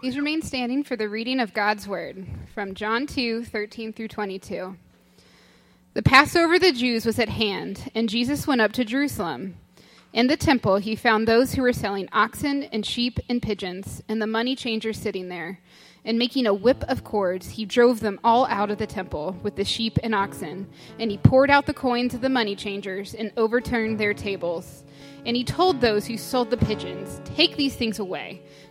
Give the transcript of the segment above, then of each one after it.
Please remain standing for the reading of God's word from John 2 13 through 22. The Passover of the Jews was at hand, and Jesus went up to Jerusalem. In the temple, he found those who were selling oxen and sheep and pigeons, and the money changers sitting there. And making a whip of cords, he drove them all out of the temple with the sheep and oxen. And he poured out the coins of the money changers and overturned their tables. And he told those who sold the pigeons, Take these things away.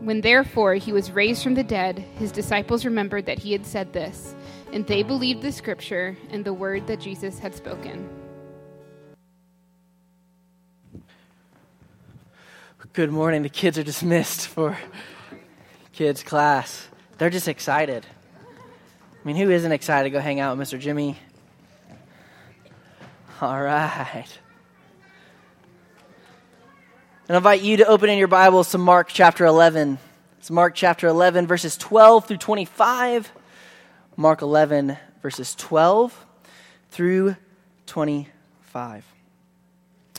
When therefore he was raised from the dead, his disciples remembered that he had said this, and they believed the scripture and the word that Jesus had spoken. Good morning. The kids are dismissed for kids' class. They're just excited. I mean, who isn't excited to go hang out with Mr. Jimmy? All right. And I invite you to open in your Bibles to Mark chapter 11. It's Mark chapter 11, verses 12 through 25. Mark 11, verses 12 through 25.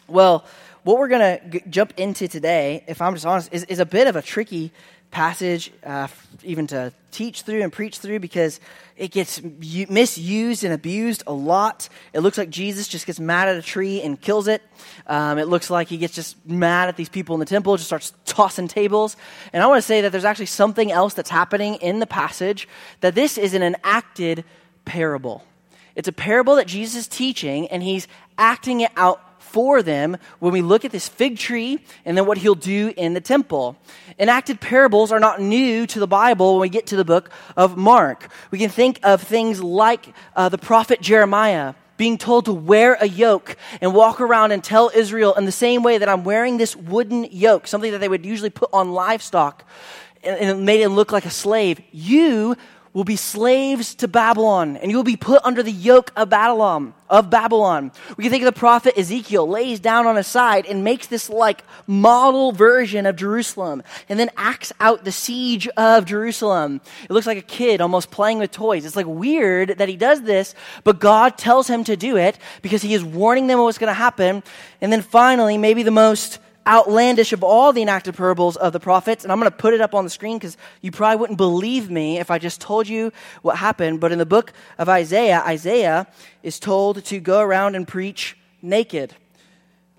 Well, what we're going to g- jump into today, if I'm just honest, is, is a bit of a tricky passage, uh, even to teach through and preach through, because it gets misused and abused a lot. It looks like Jesus just gets mad at a tree and kills it. Um, it looks like he gets just mad at these people in the temple, just starts tossing tables. And I want to say that there's actually something else that's happening in the passage, that this is an enacted parable. It's a parable that Jesus is teaching, and he's acting it out for them when we look at this fig tree and then what he'll do in the temple. Enacted parables are not new to the Bible when we get to the book of Mark. We can think of things like uh, the prophet Jeremiah being told to wear a yoke and walk around and tell Israel in the same way that I'm wearing this wooden yoke, something that they would usually put on livestock, and it made him look like a slave. You will be slaves to Babylon, and you will be put under the yoke of Babylon. Of Babylon, we can think of the prophet Ezekiel lays down on his side and makes this like model version of Jerusalem, and then acts out the siege of Jerusalem. It looks like a kid almost playing with toys. It's like weird that he does this, but God tells him to do it because he is warning them what's going to happen. And then finally, maybe the most outlandish of all the enacted parables of the prophets. And I'm going to put it up on the screen because you probably wouldn't believe me if I just told you what happened. But in the book of Isaiah, Isaiah is told to go around and preach naked.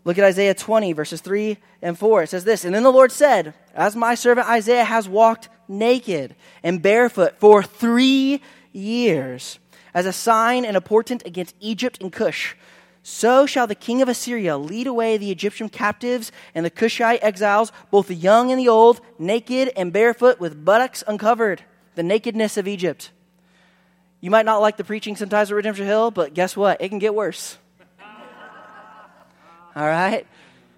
Look at Isaiah 20, verses 3 and 4. It says this And then the Lord said, As my servant Isaiah has walked naked and barefoot for three years, as a sign and a portent against Egypt and Cush, so shall the king of Assyria lead away the Egyptian captives and the Cushite exiles, both the young and the old, naked and barefoot, with buttocks uncovered, the nakedness of Egypt. You might not like the preaching sometimes at Redemption Hill, but guess what? It can get worse. All right?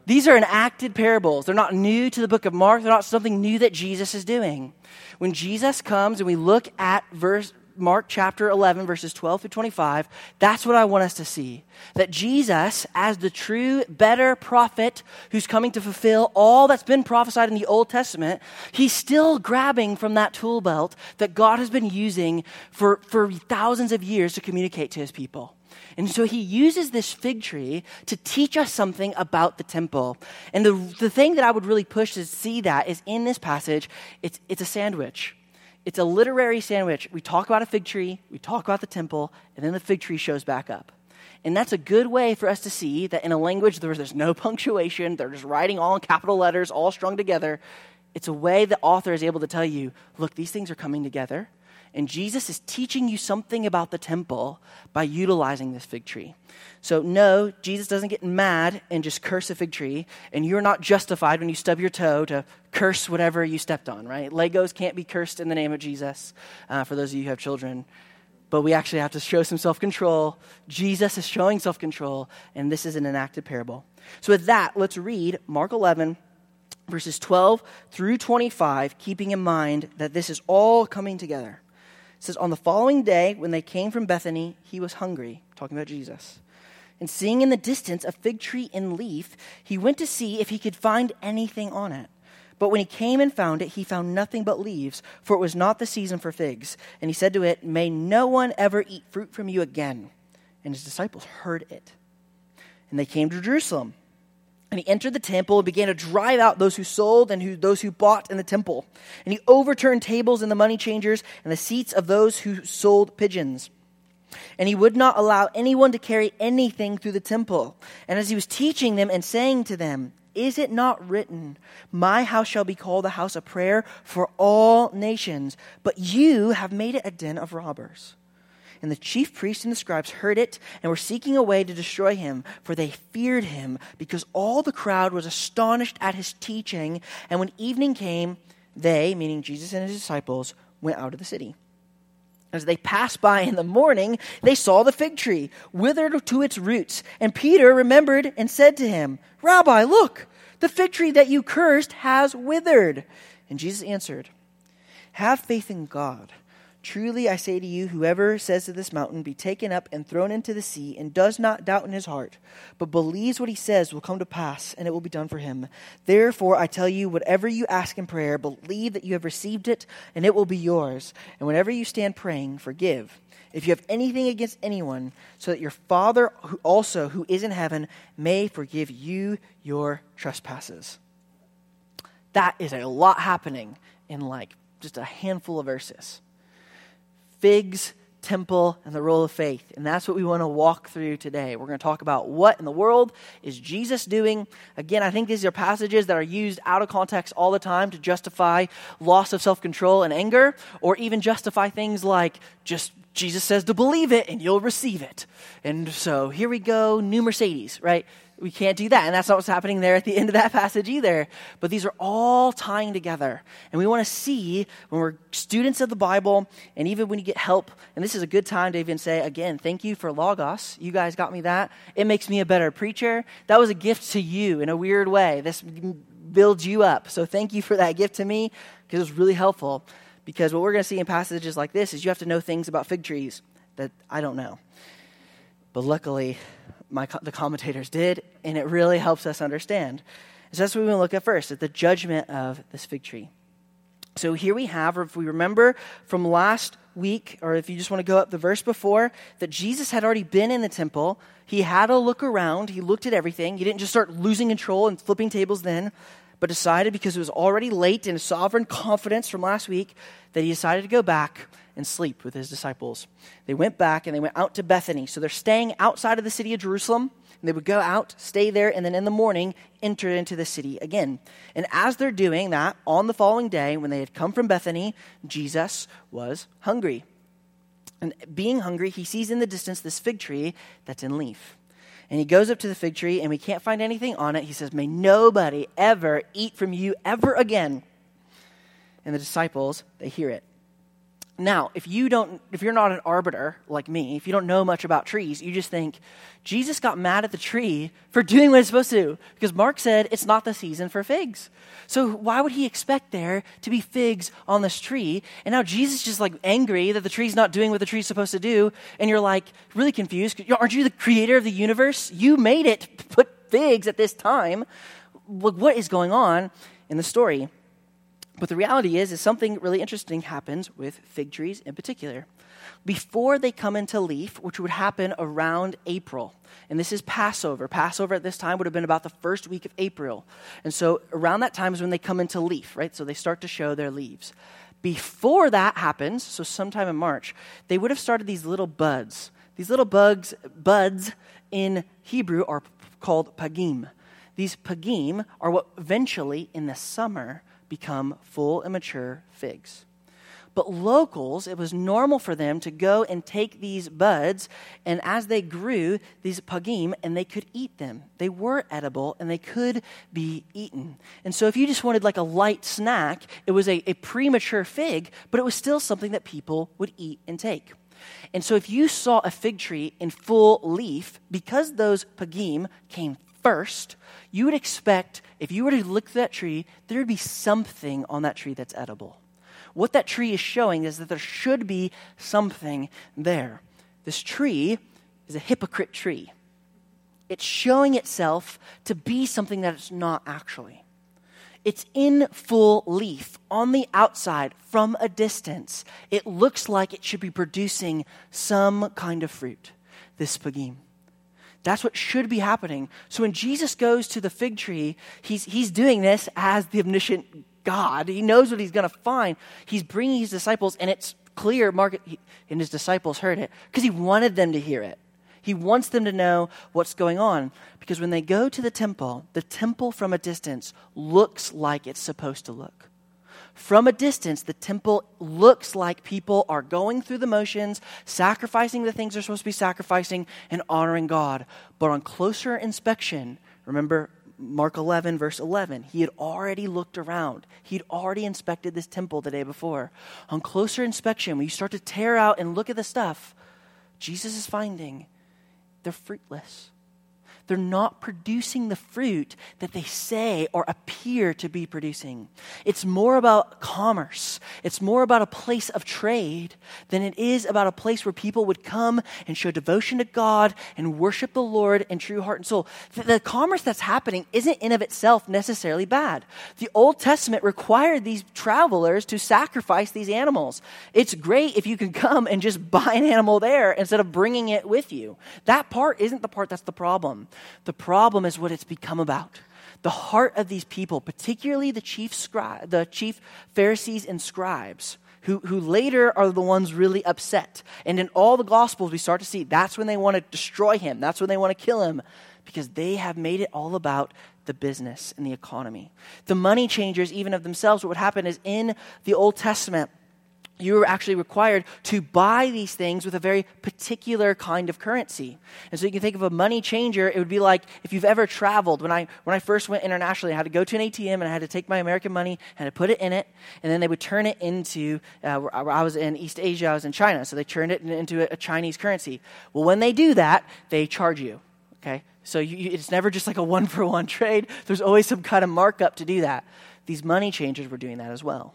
These are enacted parables. They're not new to the book of Mark. They're not something new that Jesus is doing. When Jesus comes and we look at verse, Mark chapter 11, verses 12 through 25, that's what I want us to see. That Jesus, as the true, better prophet who's coming to fulfill all that's been prophesied in the Old Testament, he's still grabbing from that tool belt that God has been using for, for thousands of years to communicate to his people. And so he uses this fig tree to teach us something about the temple. And the, the thing that I would really push to see that is in this passage, it's, it's a sandwich. It's a literary sandwich. We talk about a fig tree, we talk about the temple, and then the fig tree shows back up. And that's a good way for us to see that in a language where there's no punctuation, they're just writing all in capital letters, all strung together. It's a way the author is able to tell you look, these things are coming together. And Jesus is teaching you something about the temple by utilizing this fig tree. So, no, Jesus doesn't get mad and just curse a fig tree. And you're not justified when you stub your toe to curse whatever you stepped on, right? Legos can't be cursed in the name of Jesus uh, for those of you who have children. But we actually have to show some self control. Jesus is showing self control, and this is an enacted parable. So, with that, let's read Mark 11, verses 12 through 25, keeping in mind that this is all coming together. says, On the following day, when they came from Bethany, he was hungry, talking about Jesus. And seeing in the distance a fig tree in leaf, he went to see if he could find anything on it. But when he came and found it, he found nothing but leaves, for it was not the season for figs. And he said to it, May no one ever eat fruit from you again. And his disciples heard it. And they came to Jerusalem. And he entered the temple and began to drive out those who sold and who, those who bought in the temple. And he overturned tables in the money changers and the seats of those who sold pigeons. And he would not allow anyone to carry anything through the temple. And as he was teaching them and saying to them, Is it not written, My house shall be called a house of prayer for all nations, but you have made it a den of robbers? And the chief priests and the scribes heard it and were seeking a way to destroy him, for they feared him, because all the crowd was astonished at his teaching. And when evening came, they, meaning Jesus and his disciples, went out of the city. As they passed by in the morning, they saw the fig tree withered to its roots. And Peter remembered and said to him, Rabbi, look, the fig tree that you cursed has withered. And Jesus answered, Have faith in God. Truly I say to you, whoever says to this mountain, Be taken up and thrown into the sea, and does not doubt in his heart, but believes what he says will come to pass, and it will be done for him. Therefore I tell you, whatever you ask in prayer, believe that you have received it, and it will be yours. And whenever you stand praying, forgive. If you have anything against anyone, so that your Father who also who is in heaven may forgive you your trespasses. That is a lot happening in like just a handful of verses figs, temple, and the role of faith. And that's what we want to walk through today. We're going to talk about what in the world is Jesus doing. Again, I think these are passages that are used out of context all the time to justify loss of self control and anger, or even justify things like just Jesus says to believe it and you'll receive it. And so here we go, new Mercedes, right? We can't do that. And that's not what's happening there at the end of that passage either. But these are all tying together. And we want to see when we're students of the Bible, and even when you get help, and this is a good time to even say, again, thank you for Logos. You guys got me that. It makes me a better preacher. That was a gift to you in a weird way. This builds you up. So thank you for that gift to me because it was really helpful. Because what we're going to see in passages like this is you have to know things about fig trees that I don't know. But luckily, my, the commentators did, and it really helps us understand. So that's what we want to look at first, at the judgment of this fig tree. So here we have, or if we remember from last week, or if you just want to go up the verse before, that Jesus had already been in the temple. He had a look around. He looked at everything. He didn't just start losing control and flipping tables then, but decided because it was already late in sovereign confidence from last week that he decided to go back and sleep with his disciples. They went back and they went out to Bethany. So they're staying outside of the city of Jerusalem. And they would go out, stay there, and then in the morning enter into the city again. And as they're doing that, on the following day, when they had come from Bethany, Jesus was hungry. And being hungry, he sees in the distance this fig tree that's in leaf. And he goes up to the fig tree, and we can't find anything on it. He says, May nobody ever eat from you ever again. And the disciples, they hear it. Now, if you don't if you're not an arbiter like me, if you don't know much about trees, you just think Jesus got mad at the tree for doing what it's supposed to do because Mark said it's not the season for figs. So why would he expect there to be figs on this tree? And now Jesus is just like angry that the tree's not doing what the tree's supposed to do, and you're like really confused. Aren't you the creator of the universe? You made it put figs at this time. What is going on in the story? But the reality is, is something really interesting happens with fig trees in particular. Before they come into leaf, which would happen around April, and this is Passover. Passover at this time would have been about the first week of April. And so around that time is when they come into leaf, right? So they start to show their leaves. Before that happens, so sometime in March, they would have started these little buds. These little bugs, buds in Hebrew are called pagim. These pagim are what eventually, in the summer, become full and mature figs. But locals, it was normal for them to go and take these buds, and as they grew, these pagim, and they could eat them. They were edible and they could be eaten. And so, if you just wanted like a light snack, it was a, a premature fig, but it was still something that people would eat and take. And so, if you saw a fig tree in full leaf, because those pagim came first, you would expect, if you were to look at that tree, there would be something on that tree that's edible. What that tree is showing is that there should be something there. This tree is a hypocrite tree. It's showing itself to be something that it's not actually. It's in full leaf on the outside from a distance. It looks like it should be producing some kind of fruit, this pagim. That's what should be happening. So when Jesus goes to the fig tree, he's, he's doing this as the omniscient God. He knows what he's going to find. He's bringing his disciples, and it's clear Mark and his disciples heard it because he wanted them to hear it. He wants them to know what's going on because when they go to the temple, the temple from a distance looks like it's supposed to look. From a distance, the temple looks like people are going through the motions, sacrificing the things they're supposed to be sacrificing, and honoring God. But on closer inspection, remember Mark 11, verse 11, he had already looked around. He'd already inspected this temple the day before. On closer inspection, when you start to tear out and look at the stuff, Jesus is finding they're fruitless. They're not producing the fruit that they say or appear to be producing. It's more about commerce. It's more about a place of trade than it is about a place where people would come and show devotion to God and worship the Lord in true heart and soul. The, the commerce that's happening isn't in of itself necessarily bad. The Old Testament required these travelers to sacrifice these animals. It's great if you can come and just buy an animal there instead of bringing it with you. That part isn't the part that's the problem. The problem is what it's become about. The heart of these people, particularly the chief, scri- the chief Pharisees and scribes, who, who later are the ones really upset. And in all the Gospels, we start to see that's when they want to destroy him, that's when they want to kill him, because they have made it all about the business and the economy. The money changers, even of themselves, what would happen is in the Old Testament, you were actually required to buy these things with a very particular kind of currency. And so you can think of a money changer, it would be like if you've ever traveled. When I, when I first went internationally, I had to go to an ATM and I had to take my American money and I had to put it in it, and then they would turn it into, uh, I was in East Asia, I was in China, so they turned it into a Chinese currency. Well, when they do that, they charge you, okay? So you, it's never just like a one for one trade, there's always some kind of markup to do that. These money changers were doing that as well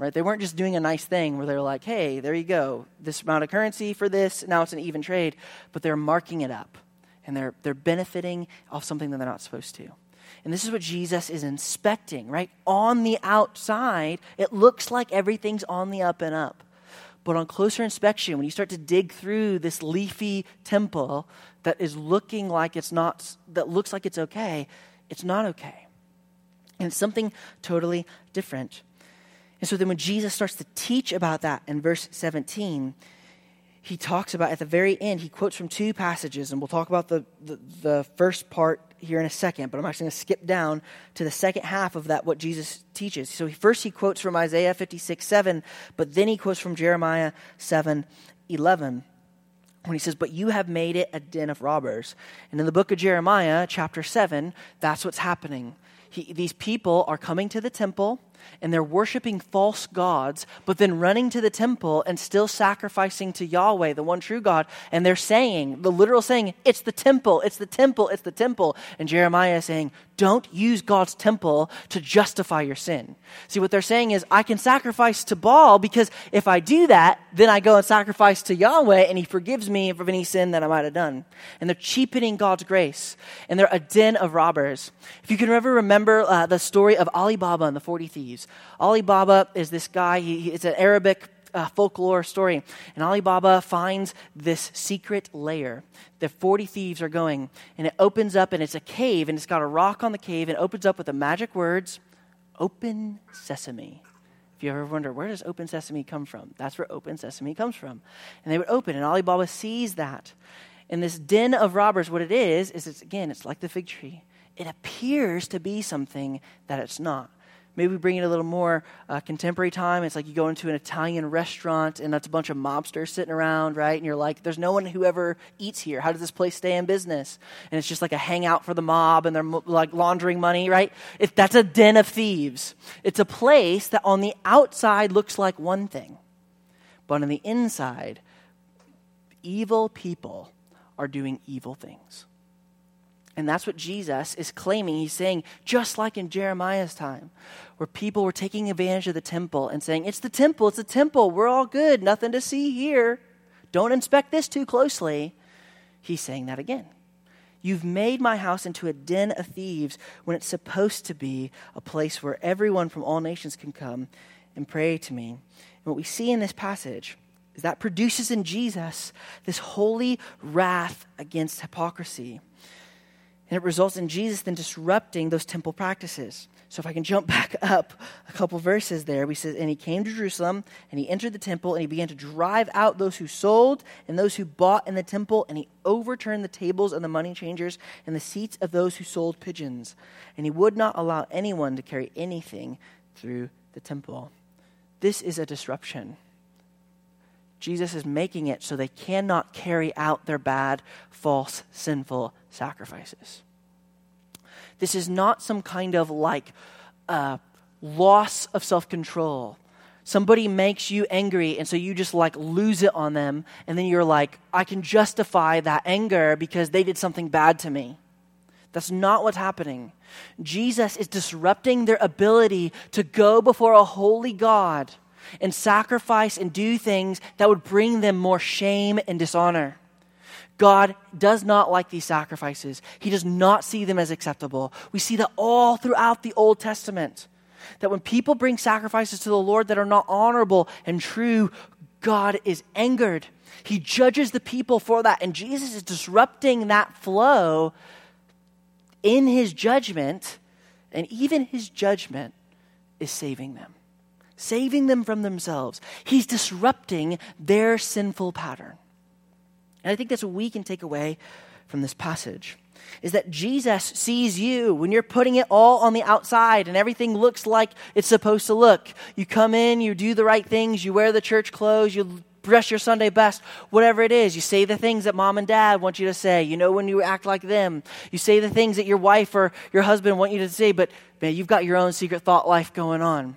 right? They weren't just doing a nice thing where they're like, hey, there you go, this amount of currency for this, now it's an even trade, but they're marking it up and they're, they're benefiting off something that they're not supposed to. And this is what Jesus is inspecting, right? On the outside, it looks like everything's on the up and up. But on closer inspection, when you start to dig through this leafy temple that is looking like it's not, that looks like it's okay, it's not okay. And it's something totally different. And so then when Jesus starts to teach about that in verse 17, he talks about at the very end, he quotes from two passages, and we'll talk about the, the, the first part here in a second, but I'm actually going to skip down to the second half of that, what Jesus teaches. So first he quotes from Isaiah 56 7, but then he quotes from Jeremiah 7 11 when he says, But you have made it a den of robbers. And in the book of Jeremiah, chapter 7, that's what's happening. He, these people are coming to the temple and they're worshiping false gods, but then running to the temple and still sacrificing to Yahweh, the one true God. And they're saying, the literal saying, it's the temple, it's the temple, it's the temple. And Jeremiah is saying, don't use God's temple to justify your sin. See, what they're saying is, I can sacrifice to Baal because if I do that, then I go and sacrifice to Yahweh and he forgives me of any sin that I might have done. And they're cheapening God's grace. And they're a den of robbers. If you can ever remember uh, the story of Ali Baba and the 40 Thieves, thieves. Ali Baba is this guy, he, it's an Arabic uh, folklore story. And Ali Baba finds this secret lair. The 40 thieves are going, and it opens up, and it's a cave, and it's got a rock on the cave, and it opens up with the magic words Open Sesame. If you ever wonder, where does open sesame come from? That's where open sesame comes from. And they would open, and Ali Baba sees that. And this den of robbers, what it is, is it's again, it's like the fig tree. It appears to be something that it's not. Maybe bring it a little more uh, contemporary time. It's like you go into an Italian restaurant and that's a bunch of mobsters sitting around, right? And you're like, there's no one who ever eats here. How does this place stay in business? And it's just like a hangout for the mob and they're like laundering money, right? It, that's a den of thieves. It's a place that on the outside looks like one thing, but on the inside, evil people are doing evil things. And that's what Jesus is claiming. He's saying, just like in Jeremiah's time, where people were taking advantage of the temple and saying, It's the temple, it's the temple, we're all good, nothing to see here. Don't inspect this too closely. He's saying that again. You've made my house into a den of thieves when it's supposed to be a place where everyone from all nations can come and pray to me. And what we see in this passage is that produces in Jesus this holy wrath against hypocrisy. And it results in Jesus then disrupting those temple practices. So if I can jump back up a couple verses there, we says, and he came to Jerusalem, and he entered the temple, and he began to drive out those who sold and those who bought in the temple, and he overturned the tables of the money changers and the seats of those who sold pigeons. And he would not allow anyone to carry anything through the temple. This is a disruption. Jesus is making it so they cannot carry out their bad, false, sinful sacrifices. This is not some kind of like uh, loss of self control. Somebody makes you angry, and so you just like lose it on them, and then you're like, I can justify that anger because they did something bad to me. That's not what's happening. Jesus is disrupting their ability to go before a holy God and sacrifice and do things that would bring them more shame and dishonor. God does not like these sacrifices. He does not see them as acceptable. We see that all throughout the Old Testament. That when people bring sacrifices to the Lord that are not honorable and true, God is angered. He judges the people for that. And Jesus is disrupting that flow in his judgment. And even his judgment is saving them, saving them from themselves. He's disrupting their sinful pattern. And I think that's what we can take away from this passage is that Jesus sees you when you're putting it all on the outside and everything looks like it's supposed to look. You come in, you do the right things, you wear the church clothes, you dress your Sunday best, whatever it is. You say the things that mom and dad want you to say. You know when you act like them. You say the things that your wife or your husband want you to say, but man, you've got your own secret thought life going on.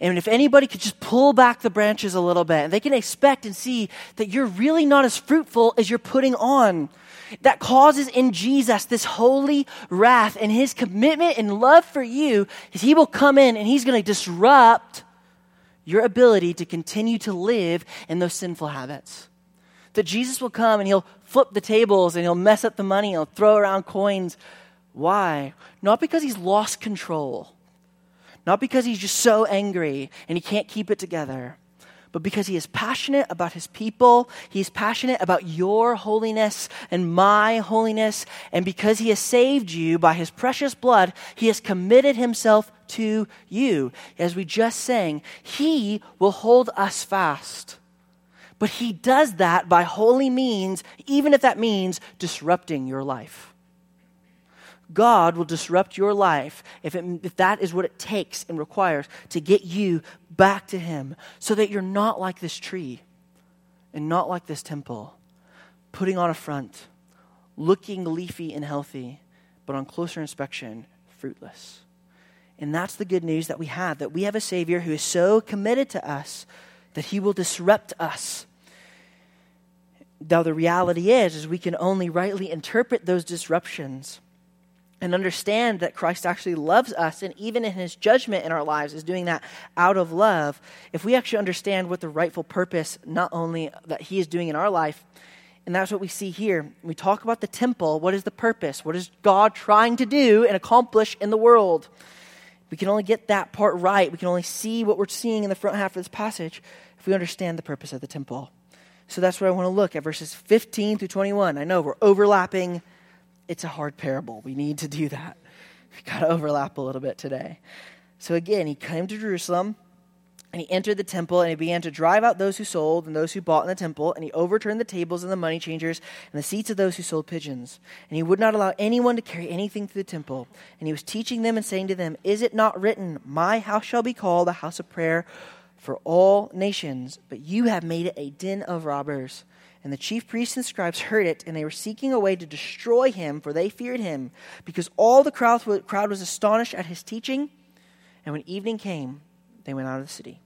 And if anybody could just pull back the branches a little bit, they can expect and see that you're really not as fruitful as you're putting on. That causes in Jesus this holy wrath, and his commitment and love for you is he will come in and he's going to disrupt your ability to continue to live in those sinful habits. That Jesus will come and he'll flip the tables and he'll mess up the money, he'll throw around coins. Why? Not because he's lost control not because he's just so angry and he can't keep it together, but because he is passionate about his people. He's passionate about your holiness and my holiness. And because he has saved you by his precious blood, he has committed himself to you. As we just sang, he will hold us fast. But he does that by holy means, even if that means disrupting your life. God will disrupt your life if, it, if that is what it takes and requires to get you back to Him so that you're not like this tree and not like this temple, putting on a front, looking leafy and healthy, but on closer inspection, fruitless. And that's the good news that we have that we have a Savior who is so committed to us that He will disrupt us. Now, the reality is, is we can only rightly interpret those disruptions and understand that Christ actually loves us, and even in his judgment in our lives is doing that out of love, if we actually understand what the rightful purpose, not only that he is doing in our life, and that's what we see here. We talk about the temple. What is the purpose? What is God trying to do and accomplish in the world? We can only get that part right. We can only see what we're seeing in the front half of this passage if we understand the purpose of the temple. So that's where I want to look at verses 15 through 21. I know we're overlapping it's a hard parable. We need to do that. We got to overlap a little bit today. So again, he came to Jerusalem and he entered the temple and he began to drive out those who sold and those who bought in the temple and he overturned the tables and the money changers and the seats of those who sold pigeons and he would not allow anyone to carry anything through the temple and he was teaching them and saying to them is it not written my house shall be called a house of prayer for all nations but you have made it a den of robbers and the chief priests and scribes heard it, and they were seeking a way to destroy him, for they feared him, because all the crowd, was astonished at his teaching. And when evening came, they went out of the city.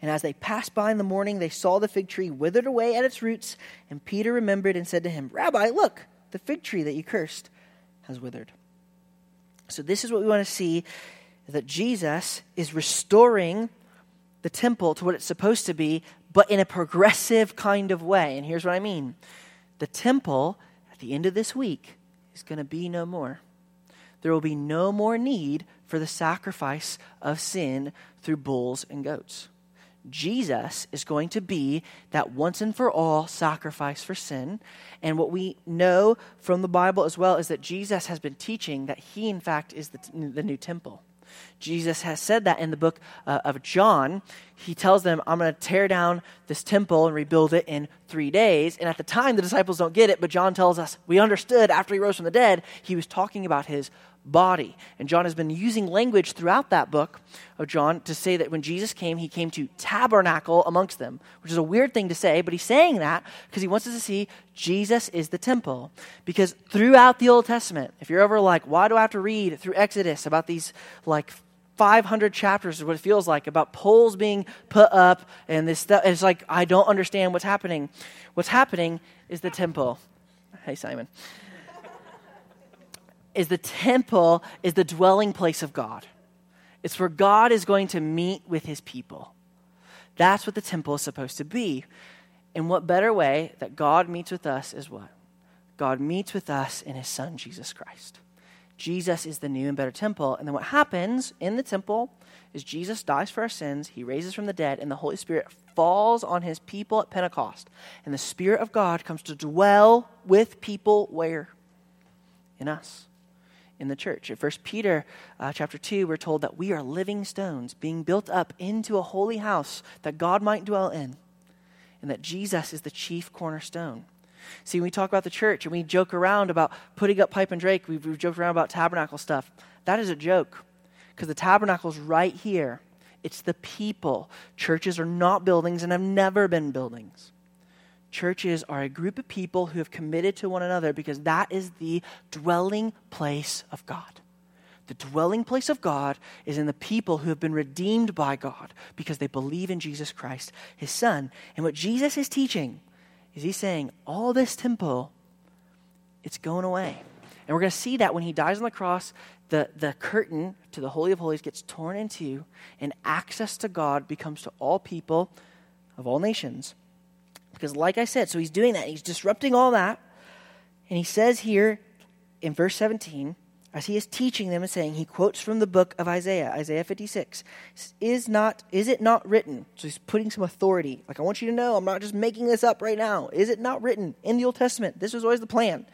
And as they passed by in the morning, they saw the fig tree withered away at its roots. And Peter remembered and said to him, Rabbi, look, the fig tree that you cursed has withered. So, this is what we want to see that Jesus is restoring the temple to what it's supposed to be, but in a progressive kind of way. And here's what I mean the temple at the end of this week is going to be no more. There will be no more need for the sacrifice of sin through bulls and goats. Jesus is going to be that once and for all sacrifice for sin. And what we know from the Bible as well is that Jesus has been teaching that he, in fact, is the, the new temple. Jesus has said that in the book uh, of John. He tells them, I'm going to tear down this temple and rebuild it in three days. And at the time, the disciples don't get it, but John tells us we understood after he rose from the dead, he was talking about his body. And John has been using language throughout that book of John to say that when Jesus came, he came to tabernacle amongst them, which is a weird thing to say, but he's saying that because he wants us to see Jesus is the temple. Because throughout the Old Testament, if you're ever like, why do I have to read through Exodus about these like 500 chapters is what it feels like about poles being put up and this stuff. It's like, I don't understand what's happening. What's happening is the temple. Hey, Simon is the temple is the dwelling place of God. It's where God is going to meet with his people. That's what the temple is supposed to be. And what better way that God meets with us is what? God meets with us in his son, Jesus Christ. Jesus is the new and better temple. And then what happens in the temple is Jesus dies for our sins, he raises from the dead, and the Holy Spirit falls on his people at Pentecost. And the Spirit of God comes to dwell with people where? In us in the church. In 1 Peter uh, chapter 2, we're told that we are living stones being built up into a holy house that God might dwell in, and that Jesus is the chief cornerstone. See, when we talk about the church and we joke around about putting up pipe and drape, we've, we've joked around about tabernacle stuff. That is a joke because the tabernacle is right here. It's the people. Churches are not buildings and have never been buildings. Churches are a group of people who have committed to one another because that is the dwelling place of God. The dwelling place of God is in the people who have been redeemed by God because they believe in Jesus Christ, his son. And what Jesus is teaching is he's saying, all this temple, it's going away. And we're going to see that when he dies on the cross, the, the curtain to the Holy of Holies gets torn in two, and access to God becomes to all people of all nations. Because, like I said, so he's doing that. He's disrupting all that. And he says here in verse 17, as he is teaching them and saying, he quotes from the book of Isaiah, Isaiah 56. Is not is it not written? So he's putting some authority. Like I want you to know, I'm not just making this up right now. Is it not written in the Old Testament? This was always the plan.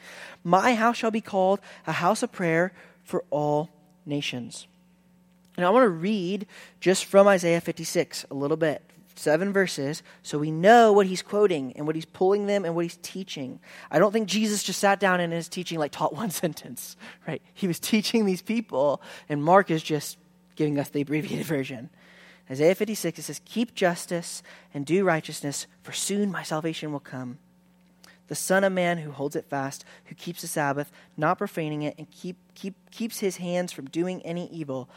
My house shall be called a house of prayer for all nations. And I want to read just from Isaiah 56 a little bit seven verses, so we know what he's quoting and what he's pulling them and what he's teaching. I don't think Jesus just sat down and in his teaching like taught one sentence, right? He was teaching these people, and Mark is just giving us the abbreviated version. Isaiah 56, it says, Keep justice and do righteousness, for soon my salvation will come. The Son of Man who holds it fast, who keeps the Sabbath, not profaning it, and keep, keep, keeps his hands from doing any evil.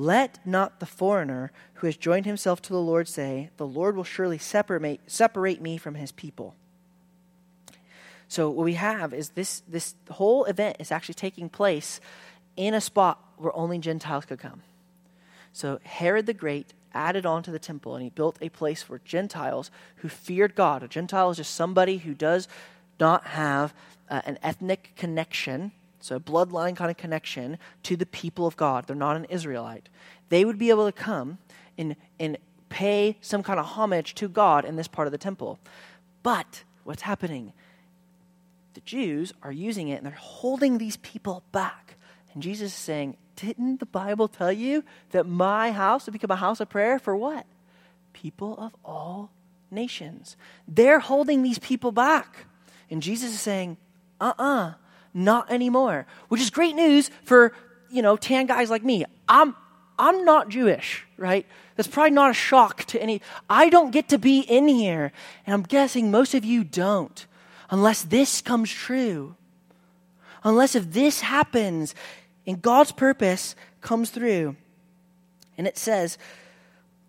Let not the foreigner who has joined himself to the Lord say, The Lord will surely separate, me from his people. So, what we have is this, this whole event is actually taking place in a spot where only Gentiles could come. So, Herod the Great added on to the temple and he built a place for Gentiles who feared God. A Gentile is just somebody who does not have uh, an ethnic connection so a bloodline kind of connection to the people of God. They're not an Israelite. They would be able to come and, and pay some kind of homage to God in this part of the temple. But what's happening? The Jews are using it and they're holding these people back. And Jesus is saying, Didn't the Bible tell you that my house would become a house of prayer for what? People of all nations. They're holding these people back. And Jesus is saying, uh uh-uh, uh not anymore. Which is great news for, you know, tan guys like me. I'm I'm not Jewish, right? That's probably not a shock to any. I don't get to be in here, and I'm guessing most of you don't, unless this comes true. Unless if this happens and God's purpose comes through. And it says,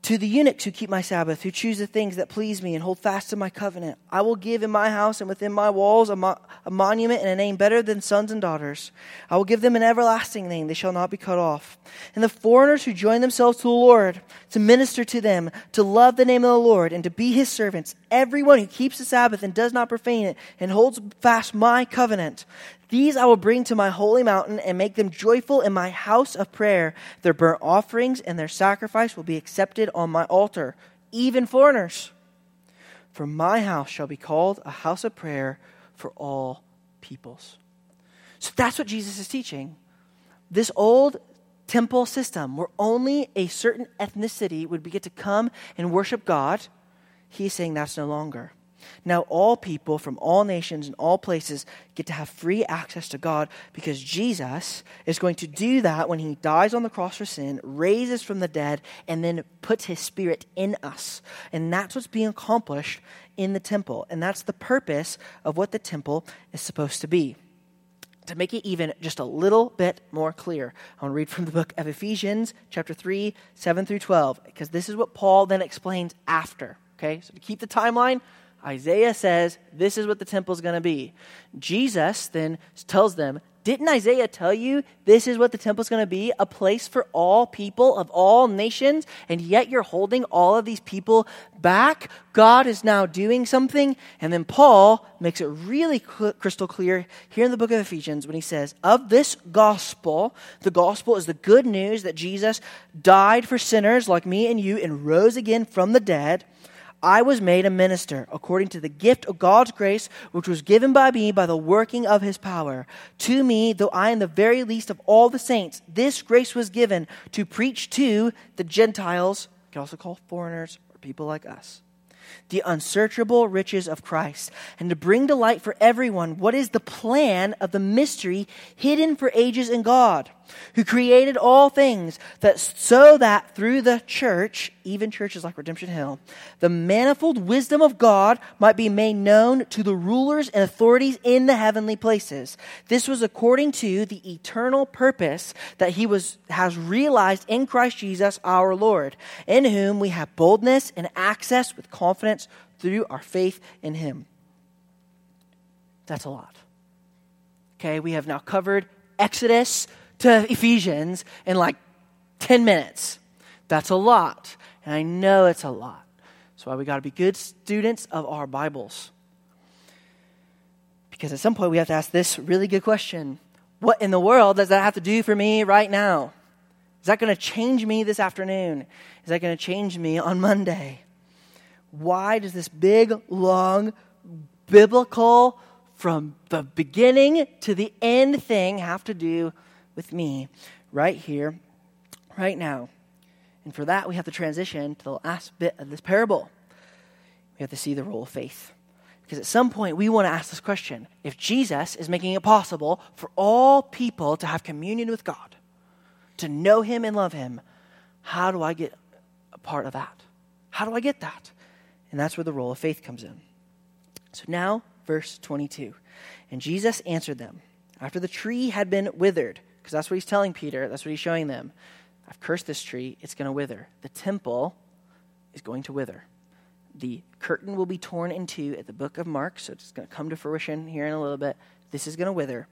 To the eunuchs who keep my Sabbath, who choose the things that please me and hold fast to my covenant, I will give in my house and within my walls a, mo- a, monument and a name better than sons and daughters. I will give them an everlasting name, they shall not be cut off. And the foreigners who join themselves to the Lord, to minister to them, to love the name of the Lord, and to be his servants, everyone who keeps the Sabbath and does not profane it, and holds fast my covenant, these I will bring to my holy mountain and make them joyful in my house of prayer. Their burnt offerings and their sacrifice will be accepted on my altar, even foreigners. For my house shall be called a house of prayer for all peoples. So that's what Jesus is teaching. This old temple system where only a certain ethnicity would get to come and worship God, he's saying that's no longer. Now, all people from all nations and all places get to have free access to God because Jesus is going to do that when he dies on the cross for sin, raises from the dead, and then puts his spirit in us. And that's what's being accomplished in the temple. And that's the purpose of what the temple is supposed to be. To make it even just a little bit more clear, I want to read from the book of Ephesians, chapter 3, 7 through 12, because this is what Paul then explains after. Okay, so to keep the timeline, Isaiah says this is what the temple is going to be. Jesus then tells them, Didn't Isaiah tell you this is what the temple is going to be? A place for all people of all nations, and yet you're holding all of these people back? God is now doing something. And then Paul makes it really crystal clear here in the book of Ephesians when he says, Of this gospel, the gospel is the good news that Jesus died for sinners like me and you and rose again from the dead I was made a minister according to the gift of God's grace, which was given by me by the working of his power. To me, though I am the very least of all the saints, this grace was given to preach to the Gentiles, you can also call foreigners or people like us the unsearchable riches of Christ, and to bring to light for everyone what is the plan of the mystery hidden for ages in God, who created all things, that so that through the church, even churches like Redemption Hill, the manifold wisdom of God might be made known to the rulers and authorities in the heavenly places. This was according to the eternal purpose that he was has realized in Christ Jesus our Lord, in whom we have boldness and access with confidence through our faith in him. That's a lot. Okay, we have now covered Exodus to Ephesians in like 10 minutes. That's a lot. And I know it's a lot. That's why we got to be good students of our Bibles. Because at some point we have to ask this really good question What in the world does that have to do for me right now? Is that going to change me this afternoon? Is that going to change me on Monday? Why does this big, long, biblical, from the beginning to the end thing have to do with me right here, right now? And for that, we have to transition to the last bit of this parable. We have to see the role of faith. Because at some point, we want to ask this question if Jesus is making it possible for all people to have communion with God, to know Him and love Him, how do I get a part of that? How do I get that? And that's where the role of faith comes in. So now, verse 22. And Jesus answered them after the tree had been withered, because that's what he's telling Peter, that's what he's showing them. I've cursed this tree, it's going to wither. The temple is going to wither. The curtain will be torn in two at the book of Mark, so it's going to come to fruition here in a little bit. This is going to wither.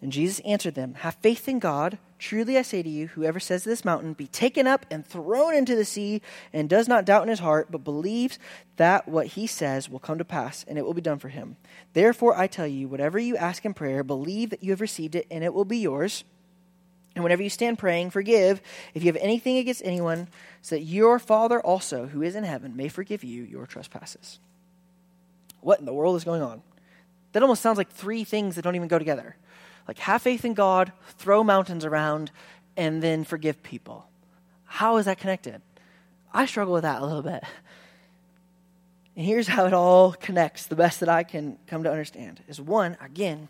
And Jesus answered them, Have faith in God. Truly I say to you, whoever says to this mountain, Be taken up and thrown into the sea, and does not doubt in his heart, but believes that what he says will come to pass, and it will be done for him. Therefore I tell you, whatever you ask in prayer, believe that you have received it, and it will be yours. And whenever you stand praying, forgive if you have anything against anyone, so that your Father also, who is in heaven, may forgive you your trespasses. What in the world is going on? That almost sounds like three things that don't even go together. Like, have faith in God, throw mountains around, and then forgive people. How is that connected? I struggle with that a little bit. And here's how it all connects, the best that I can come to understand is one, again,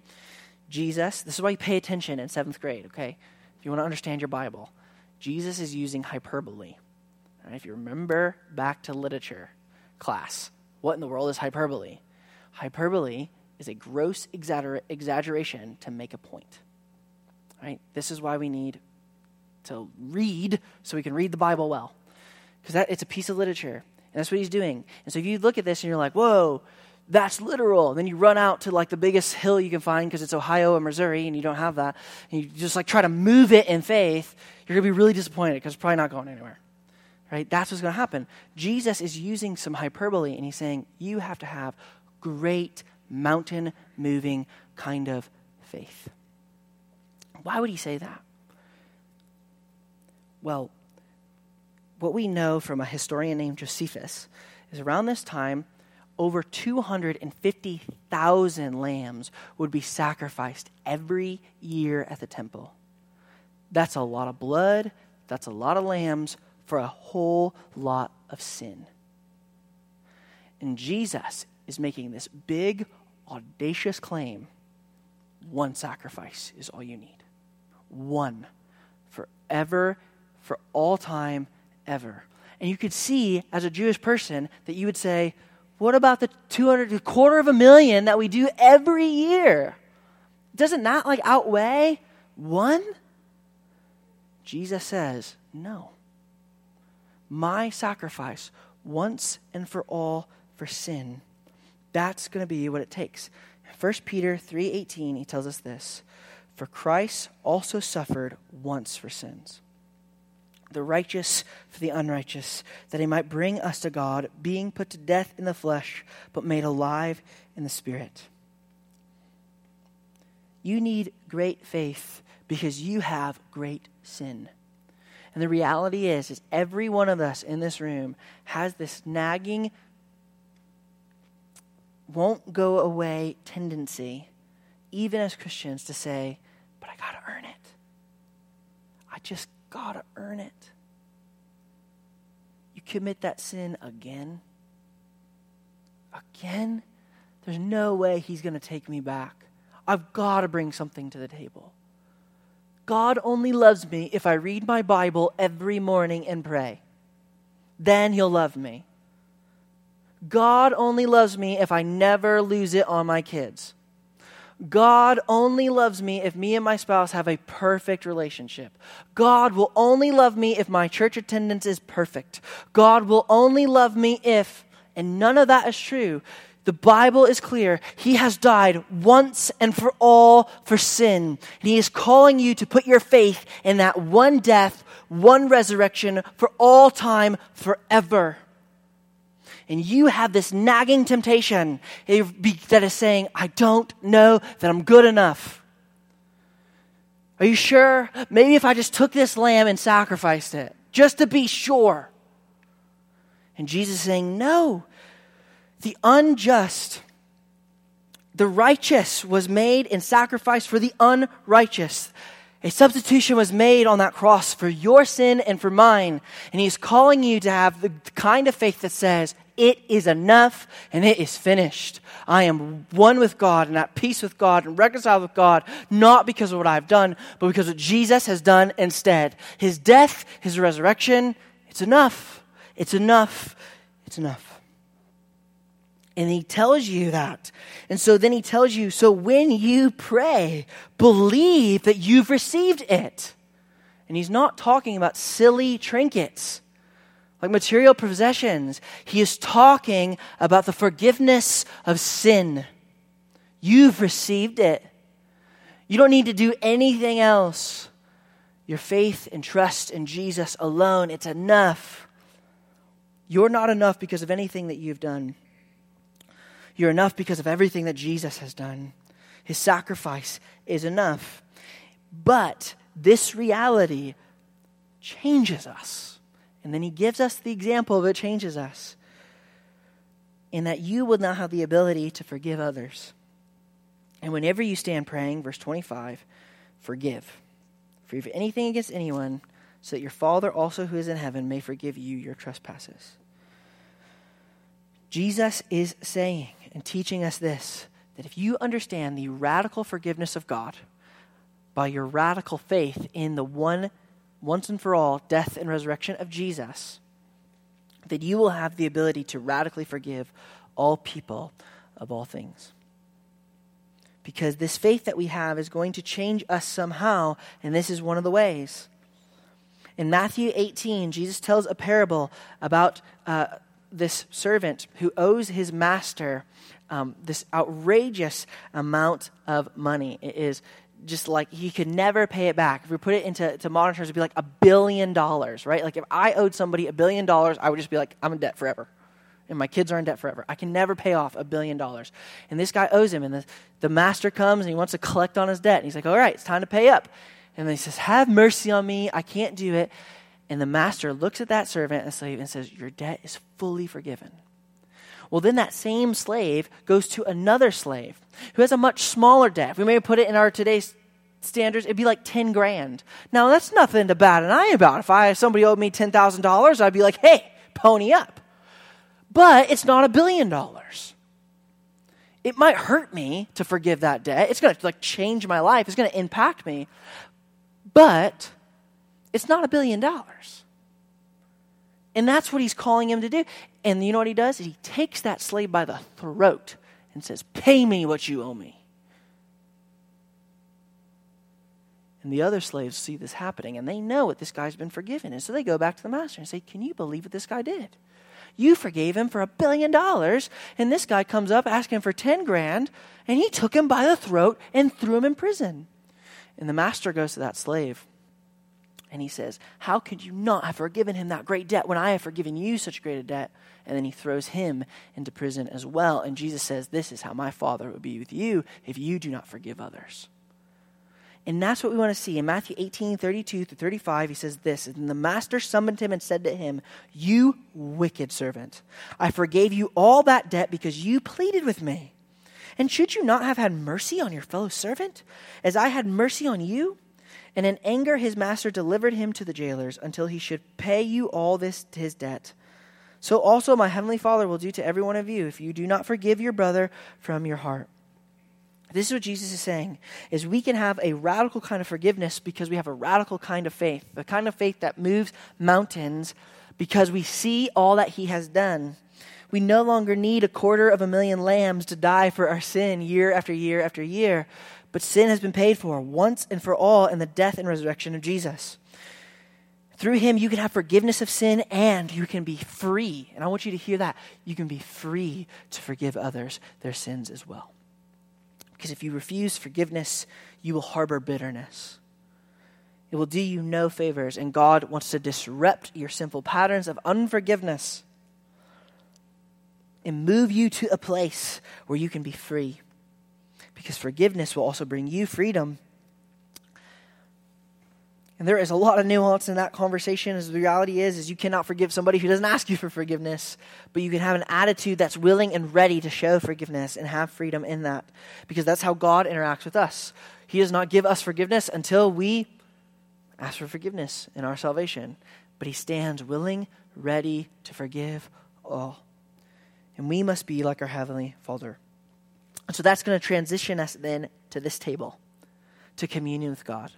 Jesus, this is why you pay attention in seventh grade, okay? If you want to understand your Bible, Jesus is using hyperbole. Right, if you remember back to literature class, what in the world is hyperbole? Hyperbole is a gross exagger- exaggeration to make a point. Right? This is why we need to read so we can read the Bible well. because it's a piece of literature. And that's what he's doing. And so if you look at this and you're like, whoa, that's literal. And then you run out to like the biggest hill you can find because it's Ohio or Missouri and you don't have that. And you just like try to move it in faith, you're going to be really disappointed because it's probably not going anywhere. Right? That's what's going to happen. Jesus is using some hyperbole and he's saying, you have to have great mountain moving kind of faith. Why would he say that? Well, what we know from a historian named Josephus is around this time, over 250,000 lambs would be sacrificed every year at the temple. That's a lot of blood, that's a lot of lambs for a whole lot of sin. And Jesus is making this big, audacious claim one sacrifice is all you need. One. Forever, for all time, ever. And you could see, as a Jewish person, that you would say, What about the 200, a quarter of a million that we do every year? Doesn't that like outweigh one? Jesus says, No. My sacrifice, once and for all for sin, that's going to be what it takes. 1 Peter 3:18 he tells us this, for Christ also suffered once for sins the righteous for the unrighteous, that he might bring us to God, being put to death in the flesh, but made alive in the Spirit. You need great faith because you have great sin. And the reality is, is every one of us in this room has this nagging, won't go away tendency, even as Christians, to say, but I got to earn it. I just got to earn it. You commit that sin again, again, there's no way he's going to take me back. I've got to bring something to the table. God only loves me if I read my Bible every morning and pray. Then he'll love me. God only loves me if I never lose it on my kids. God only loves me if me and my spouse have a perfect relationship. God will only love me if my church attendance is perfect. God will only love me if, and none of that is true. The Bible is clear. He has died once and for all for sin. And He is calling you to put your faith in that one death, one resurrection for all time, forever and you have this nagging temptation eh, that is saying, I don't know that I'm good enough. Are you sure? Maybe if I just took this lamb and sacrificed it, just to be sure. And Jesus saying, No. The unjust, the righteous was made and sacrificed for the unrighteous. A substitution was made on that cross for your sin and for mine. And he's calling you to have the kind of faith that says, it is enough and it is finished. I am one with God and at peace with God and reconciled with God, not because of what I've done, but because what Jesus has done instead. His death, his resurrection, it's enough. It's enough. It's enough. And he tells you that. And so then he tells you so when you pray, believe that you've received it. And he's not talking about silly trinkets like material possessions. He is talking about the forgiveness of sin. You've received it. You don't need to do anything else. Your faith and trust in Jesus alone, it's enough. You're not enough because of anything that you've done. You're enough because of everything that Jesus has done. His sacrifice is enough. But this reality changes us. And then he gives us the example that changes us. In that you will now have the ability to forgive others. And whenever you stand praying, verse 25, forgive. Forgive anything against anyone, so that your Father also who is in heaven may forgive you your trespasses. Jesus is saying and teaching us this that if you understand the radical forgiveness of God by your radical faith in the one once and for all death and resurrection of Jesus, that you will have the ability to radically forgive all people of all things. Because this faith that we have is going to change us somehow, and this is one of the ways. In Matthew 18, Jesus tells a parable about uh, this servant who owes his master um, this outrageous amount of money. It is just like he could never pay it back. If we put it into to modern terms, it'd be like a billion dollars, right? Like if I owed somebody a billion dollars, I would just be like, I'm in debt forever. And my kids are in debt forever. I can never pay off a billion dollars. And this guy owes him, and the, the master comes and he wants to collect on his debt. And he's like, All right, it's time to pay up. And then he says, Have mercy on me. I can't do it. And the master looks at that servant and slave and says, Your debt is fully forgiven. Well, then that same slave goes to another slave who has a much smaller debt. We may put it in our today's standards, it'd be like 10 grand. Now, that's nothing to bat an eye about. If I somebody owed me $10,000, I'd be like, hey, pony up. But it's not a billion dollars. It might hurt me to forgive that debt. It's going to like change my life. It's going to impact me. But it's not a billion dollars. And that's what he's calling him to do. And you know what he does? He takes that slave by the throat and says, Pay me what you owe me. And the other slaves see this happening and they know what this guy's been forgiven. And so they go back to the master and say, Can you believe what this guy did? You forgave him for a billion dollars, and this guy comes up asking for 10 grand, and he took him by the throat and threw him in prison. And the master goes to that slave and he says, How could you not have forgiven him that great debt when I have forgiven you such great a debt? And then he throws him into prison as well. And Jesus says, This is how my Father would be with you if you do not forgive others. And that's what we want to see. In Matthew 18, 32 through 35, he says this And the master summoned him and said to him, You wicked servant, I forgave you all that debt because you pleaded with me. And should you not have had mercy on your fellow servant, as I had mercy on you? And in anger, his master delivered him to the jailers until he should pay you all this his debt. So also my heavenly Father will do to every one of you if you do not forgive your brother from your heart. This is what Jesus is saying is we can have a radical kind of forgiveness because we have a radical kind of faith, the kind of faith that moves mountains because we see all that he has done. We no longer need a quarter of a million lambs to die for our sin year after year after year. But sin has been paid for once and for all in the death and resurrection of Jesus. Through him, you can have forgiveness of sin and you can be free. And I want you to hear that. You can be free to forgive others their sins as well. Because if you refuse forgiveness, you will harbor bitterness. It will do you no favors, and God wants to disrupt your sinful patterns of unforgiveness and move you to a place where you can be free because forgiveness will also bring you freedom. And there is a lot of nuance in that conversation as the reality is is you cannot forgive somebody who doesn't ask you for forgiveness, but you can have an attitude that's willing and ready to show forgiveness and have freedom in that because that's how God interacts with us. He does not give us forgiveness until we ask for forgiveness in our salvation, but he stands willing, ready to forgive all. And we must be like our heavenly Father. And so that's going to transition us then to this table, to communion with God.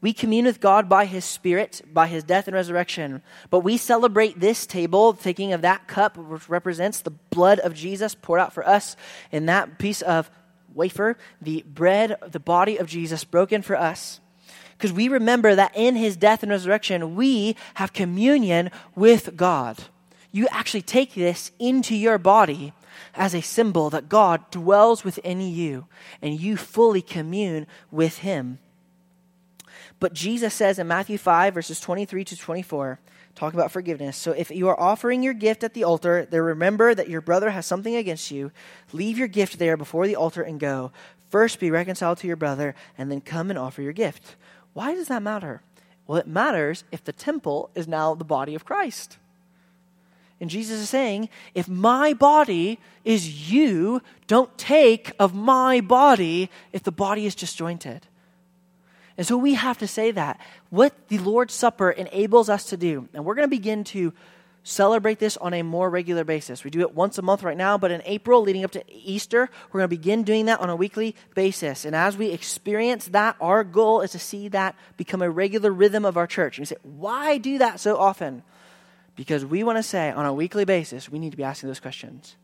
We commune with God by His Spirit, by His death and resurrection. But we celebrate this table, thinking of that cup, which represents the blood of Jesus poured out for us, and that piece of wafer, the bread, the body of Jesus broken for us. Because we remember that in His death and resurrection, we have communion with God. You actually take this into your body as a symbol that God dwells within you and you fully commune with Him. But Jesus says in Matthew 5, verses 23 to 24, talk about forgiveness. So if you are offering your gift at the altar, there remember that your brother has something against you. Leave your gift there before the altar and go. First be reconciled to your brother, and then come and offer your gift. Why does that matter? Well, it matters if the temple is now the body of Christ. And Jesus is saying, if my body is you, don't take of my body if the body is disjointed. And so we have to say that. What the Lord's Supper enables us to do, and we're going to begin to celebrate this on a more regular basis. We do it once a month right now, but in April, leading up to Easter, we're going to begin doing that on a weekly basis. And as we experience that, our goal is to see that become a regular rhythm of our church. And you say, why do that so often? Because we want to say on a weekly basis, we need to be asking those questions.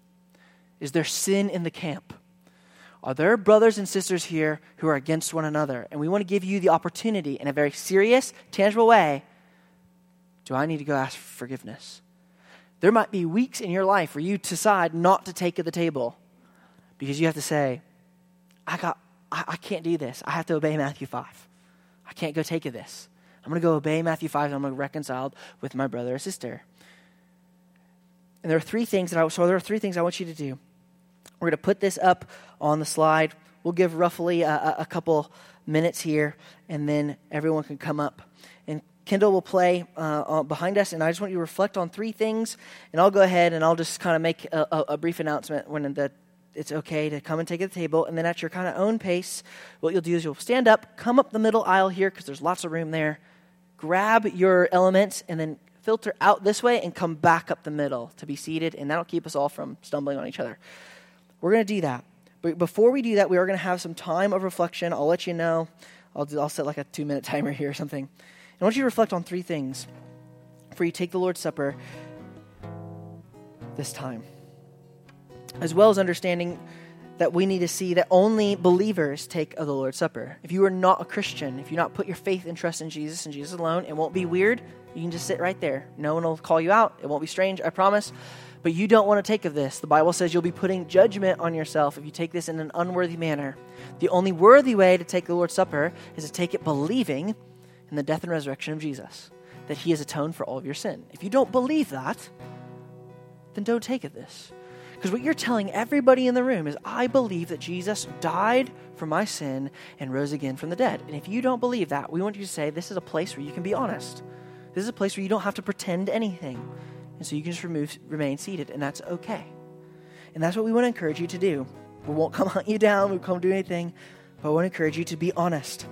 Is there sin in the camp? Are there brothers and sisters here who are against one another? And we want to give you the opportunity in a very serious, tangible way do I need to go ask for forgiveness? There might be weeks in your life where you decide not to take at the table because you have to say, I got I, I can't do this. I have to obey Matthew 5. I can't go take of this. I'm going to go obey Matthew 5 and I'm going to reconcile with my brother or sister. And there are three things that I so there are three things I want you to do. We're going to put this up on the slide. We'll give roughly a, a couple minutes here, and then everyone can come up. And Kendall will play uh, behind us, and I just want you to reflect on three things. And I'll go ahead and I'll just kind of make a, a, a brief announcement when the it's okay to come and take at the table. And then at your kind of own pace, what you'll do is you'll stand up, come up the middle aisle here because there's lots of room there, grab your elements, and then filter out this way and come back up the middle to be seated. And that'll keep us all from stumbling on each other. We're going to do that. But before we do that, we are going to have some time of reflection. I'll let you know. I'll, do, I'll set like a two minute timer here or something. And I want you to reflect on three things before you take the Lord's Supper this time as well as understanding that we need to see that only believers take of the Lord's Supper. If you are not a Christian, if you not put your faith and trust in Jesus and Jesus alone, it won't be weird. You can just sit right there. No one will call you out. It won't be strange, I promise. But you don't want to take of this. The Bible says you'll be putting judgment on yourself if you take this in an unworthy manner. The only worthy way to take the Lord's Supper is to take it believing in the death and resurrection of Jesus, that he has atoned for all of your sin. If you don't believe that, then don't take of this. Because what you're telling everybody in the room is, I believe that Jesus died for my sin and rose again from the dead. And if you don't believe that, we want you to say, this is a place where you can be honest. This is a place where you don't have to pretend anything. And so you can just remove, remain seated, and that's okay. And that's what we want to encourage you to do. We won't come hunt you down, we won't come do anything, but we want to encourage you to be honest.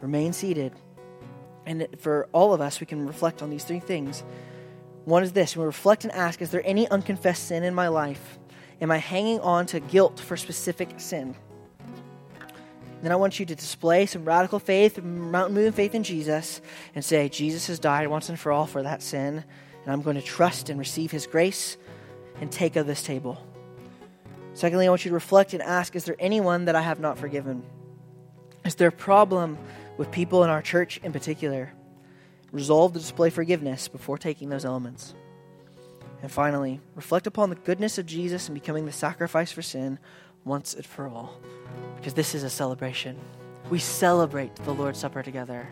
Remain seated. And for all of us, we can reflect on these three things one is this we reflect and ask, is there any unconfessed sin in my life? Am I hanging on to guilt for specific sin? Then I want you to display some radical faith, mountain moving faith in Jesus, and say, Jesus has died once and for all for that sin, and I'm going to trust and receive his grace and take of this table. Secondly, I want you to reflect and ask, is there anyone that I have not forgiven? Is there a problem with people in our church in particular? Resolve to display forgiveness before taking those elements. And finally, reflect upon the goodness of Jesus and becoming the sacrifice for sin once and for all. Because this is a celebration. We celebrate the Lord's Supper together.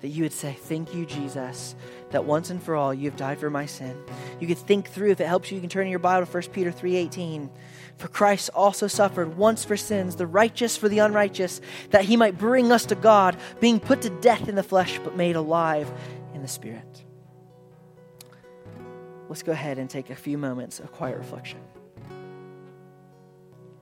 That you would say, Thank you, Jesus, that once and for all you have died for my sin. You could think through, if it helps you, you can turn in your Bible to 1 Peter 3.18. For Christ also suffered once for sins, the righteous for the unrighteous, that he might bring us to God, being put to death in the flesh, but made alive in the Spirit. Let's go ahead and take a few moments of quiet reflection.